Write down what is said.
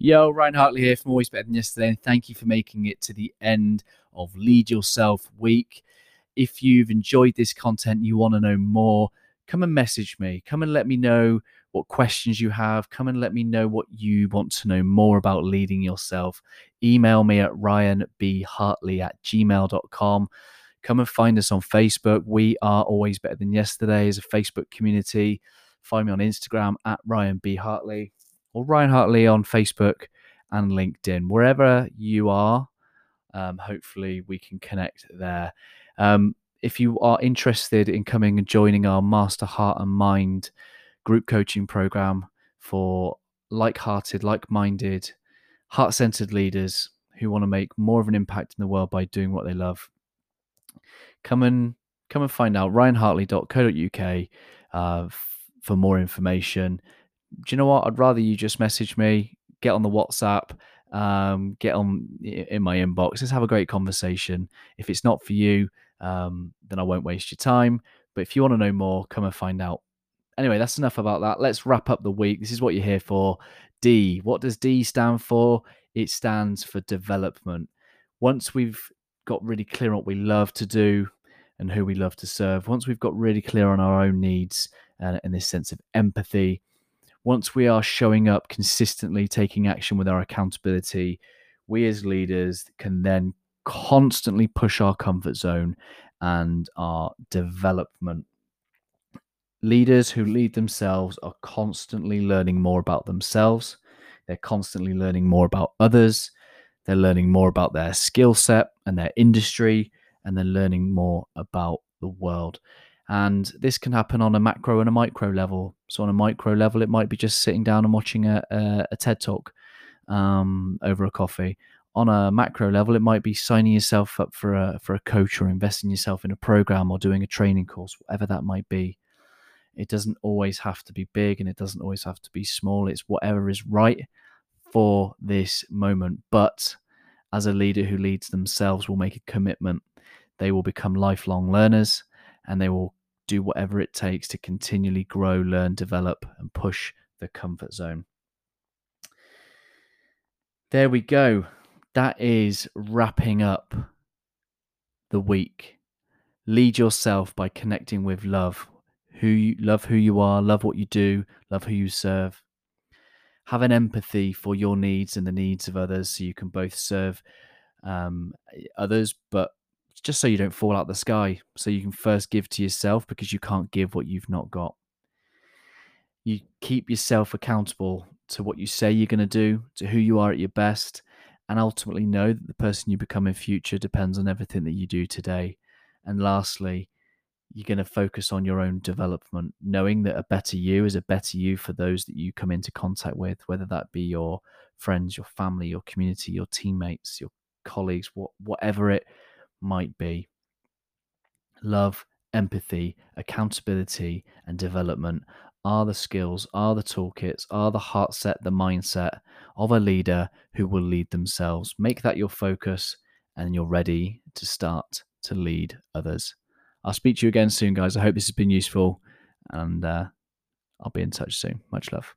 Yo, Ryan Hartley here from Always Better Than Yesterday, and thank you for making it to the end of Lead Yourself Week. If you've enjoyed this content, you want to know more, come and message me. Come and let me know what questions you have. Come and let me know what you want to know more about leading yourself. Email me at ryanbhartley at gmail.com. Come and find us on Facebook. We are Always Better Than Yesterday as a Facebook community. Find me on Instagram at Ryan B. Hartley or Ryan Hartley on Facebook and LinkedIn. Wherever you are, um, hopefully we can connect there. Um, if you are interested in coming and joining our Master Heart and Mind group coaching program for like hearted, like minded, heart centered leaders who want to make more of an impact in the world by doing what they love, come and come and find out ryanhartley.co.uk uh, f- for more information do you know what? I'd rather you just message me, get on the WhatsApp, um, get on in my inbox. Let's have a great conversation. If it's not for you, um, then I won't waste your time. But if you want to know more, come and find out. Anyway, that's enough about that. Let's wrap up the week. This is what you're here for. D. What does D stand for? It stands for development. Once we've got really clear on what we love to do and who we love to serve, once we've got really clear on our own needs and, and this sense of empathy, once we are showing up consistently, taking action with our accountability, we as leaders can then constantly push our comfort zone and our development. Leaders who lead themselves are constantly learning more about themselves. They're constantly learning more about others. They're learning more about their skill set and their industry, and they're learning more about the world. And this can happen on a macro and a micro level. So, on a micro level, it might be just sitting down and watching a, a, a TED talk um, over a coffee. On a macro level, it might be signing yourself up for a for a coach or investing yourself in a program or doing a training course, whatever that might be. It doesn't always have to be big and it doesn't always have to be small. It's whatever is right for this moment. But as a leader who leads themselves will make a commitment, they will become lifelong learners and they will do whatever it takes to continually grow, learn, develop, and push the comfort zone. There we go. That is wrapping up the week. Lead yourself by connecting with love. Who you love who you are, love what you do, love who you serve. Have an empathy for your needs and the needs of others so you can both serve um, others, but just so you don't fall out the sky. So you can first give to yourself because you can't give what you've not got. You keep yourself accountable to what you say you're going to do, to who you are at your best, and ultimately know that the person you become in future depends on everything that you do today. And lastly, you're going to focus on your own development, knowing that a better you is a better you for those that you come into contact with, whether that be your friends, your family, your community, your teammates, your colleagues, what, whatever it might be. Love, empathy, accountability, and development are the skills, are the toolkits, are the heart set, the mindset of a leader who will lead themselves. Make that your focus, and you're ready to start to lead others. I'll speak to you again soon, guys. I hope this has been useful, and uh, I'll be in touch soon. Much love.